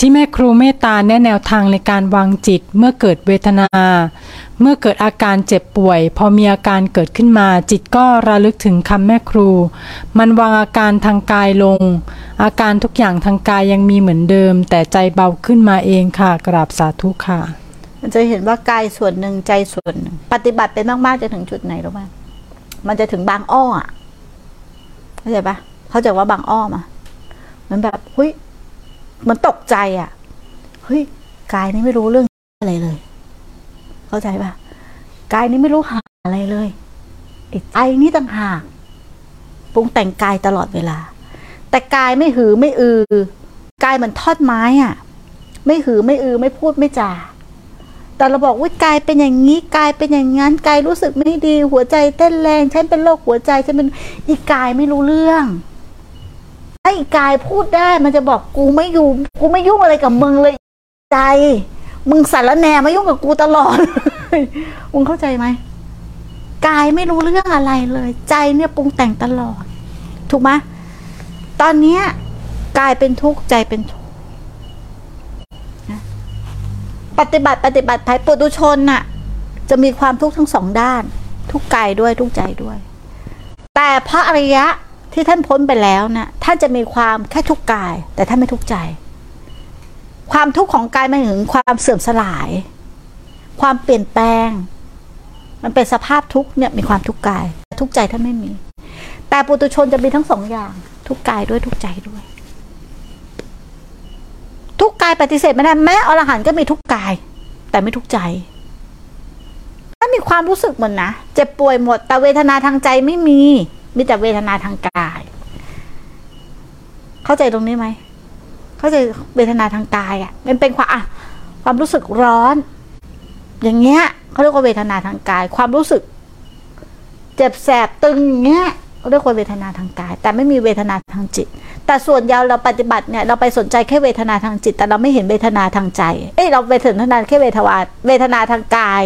ที่แม่ครูเมตตาแนะแนวทางในการวางจิตเมื่อเกิดเวทนา เมื่อเกิดอาการเจ็บป่วย พอมีอาการเกิดขึ้นมา จิตก็ระลึกถึงคำแม่ครู มันวางอาการทางกายลง อาการทุกอย่างทางกายยังมีเหมือนเดิม แต่ใจเบาขึ้นมาเองค่ะกราบสาธุค่ะมันจะเห็นว่ากายส่วนหนึ่งใจส่วนหนึ่งปฏิบัติเป็นมากๆจะถึงจุดไหนรู้ไหมมันจะถึงบางอ้ออะเข้าใจปะเข้าใจว่าบางอ้อมาเหมือนแบบเฮ้ย มันตกใจอะเฮ้ยกายนี้ไม่รู้เรื่องอะไรเลย เข้าใจปะกายนี้ไม่รู้หาอะไรเลยไอ้ใจนี่ต่างหากปรุงแต่งกายตลอดเวลา แต่กายไม่หือไม่อือกายเหมือนทอดไม้อะ ไม่หือไม่อือไม่พูดไม่จาแต่เราบอกว่ากายเป็นอย่างนี้กายเป็นอย่างนั้นกายรู้สึกไม่ดี หัวใจเต้นแรงฉันเป็นโรคหัวใจฉันเป็นอีกายไม่รู้เรื่อง ไอ้กายพูดได้มันจะบอกกูไม่อยู่กูไม่ยุ่งอะไรกับมึงเลย ใจ มึงสารแหนมายุ่งกับกูตลอดมึงเข้าใจไหมกายไม่รู้เรื่องอะไรเลย ใจเนี่ยปรุงแต่งตลอด ถูกไหมตอนเนี้ยกายเป็นทุกข์ใจเป็นทุกข์ปฏิบัติปฏิบัติไทยปุถุชนน่ะ จะมีความทุกข์ทั้งสองด้าน ทุกกายด้วยทุกใจด้วย แต่พระอริยะ ที่ท่านพ้นไปแล้วนะ่ะท่านจะมีความแค่ทุกกาย แต่ท่านไม่ทุกใจ ความทุกข์ของกายไม่ถึงความเสื่อมสลาย ความเปลี่ยนแปลง มันเป็นสภาพทุกข์เนี่ยมีความทุกข์กาย ทุกข์ใจท่านไม่มี แต่ปุตุชนจะมีทั้งสองอย่าง ทุกข์กายด้วยทุกข์ใจด้วย ทุกข์กายปฏิเสธไม่ได้แม้อรหันต์ก็มีทุกข์กาย แต่ไม่ทุกข์ใจถ้ามีความรู้สึกเหมือนนะเจ็บป่วยหมดแต่เวทนาทางใจไม่มี มีแต่เวทนาทางกาย เข้าใจตรงนี้ไหม เข้าใจเวทนาทางกายอะ่ะ มันเป็นความอะความรู้สึกร้อน อย่างเงี้ยเขาเรียกว่าเวทนาทางกาย ความรู้สึก เจ็บแสบตึงเงี้ยเขาเรียกว่าเวทนาทางกาย แต่ไม่มีเวทนาทางจิต แต่ส่วนยาวเราปฏิบัติเนี่ย เราไปสนใจแค่เวทนาทางจิต แต่เราไม่เห็นเวทนาทางใจ เอ้ยเราไปสนทนาแค่เวทวาเวทนาทางกาย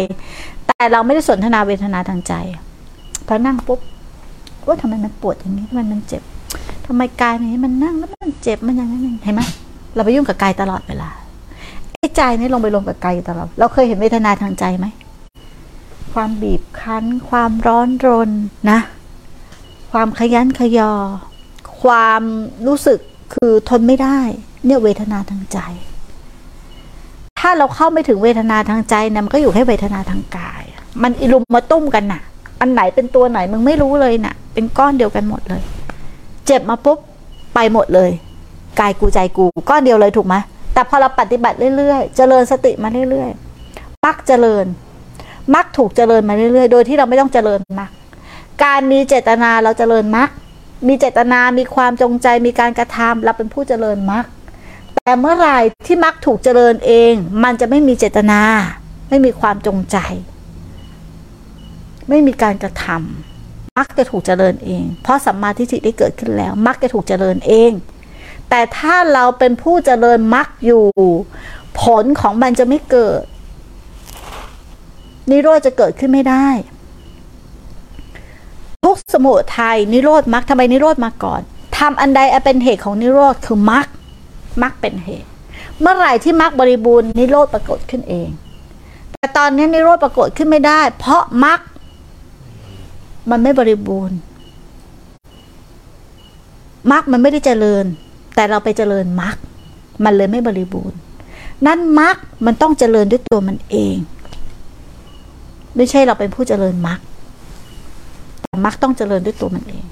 แต่เราไม่ได้สนทนาเวทนาทางใจพอนั่งปุ๊บ ว่าทำไมมันปวดอย่างนี้ทำไมมันเจ็บทำไมกายนี้มันนั่งแล้วมันเจ็บมันอย่างนั้นเห็นไหมเราไปยุ่งกับกายตลอดเวลาไอ้ใจนี่ลงไปลงกับกายตลอดเราเคยเห็นเวทนาทางใจไหมความบีบคั้น ความร้อนรนนะ ความขยันขยอ ความรู้สึกคือทนไม่ได้ เนี่ยเวทนาทางใจ ถ้าเราเข้าไม่ถึงเวทนาทางใจนะมันก็อยู่ให้เวทนาทางกาย มันอิรุมมาตุ้มกันน่ะ อันไหนเป็นตัวไหนมึงไม่รู้เลยน่ะ เป็นก้อนเดียวกันหมดเลย เจ็บมาปุ๊บไปหมดเลยกายกูใจกูก้อนเดียวเลยถูกไหมแต่พอเราปฏิบัติเรื่อยๆ เจริญสติมาเรื่อยๆมักเจริญ มักถูกเจริญมาเรื่อยๆ โดยที่เราไม่ต้องเจริญมัก การมีเจตนาเราเจริญมัก มีเจตนา มีความจงใจ มีการกระทำเราเป็นผู้เจริญมัก แต่เมื่อไรที่มักถูกเจริญเอง มันจะไม่มีเจตนา ไม่มีความจงใจ ไม่มีการกระทำ มักจะถูกเจริญเอง เพราะสัมมาทิฏฐิได้เกิดขึ้นแล้วมักจะถูกเจริญเอง แต่ถ้าเราเป็นผู้เจริญมักอยู่ ผลของมันจะไม่เกิด นิโรธจะเกิดขึ้นไม่ได้ทุกสมุทัยนิโรธมักทำไมนิโรธมาก่อนทำอันใดเป็นเหตุของนิโรธคือมักมักเป็นเหตุ เมื่อไหร่ที่มักบริบูรณ์นิโรธปรากฏขึ้นเอง แต่ตอนนี้นิโรธปรากฏขึ้นไม่ได้ เพราะมัก มันไม่บริบูรณ์มัคมันไม่ได้เจริญ แต่เราไปเจริญมัคมันเลยไม่บริบูรณ์ นั่นมัคมันต้องเจริญด้วยตัวมันเอง ไม่ใช่เราเป็นผู้เจริญมัคแต่มัคต้องเจริญด้วยตัวมันเอง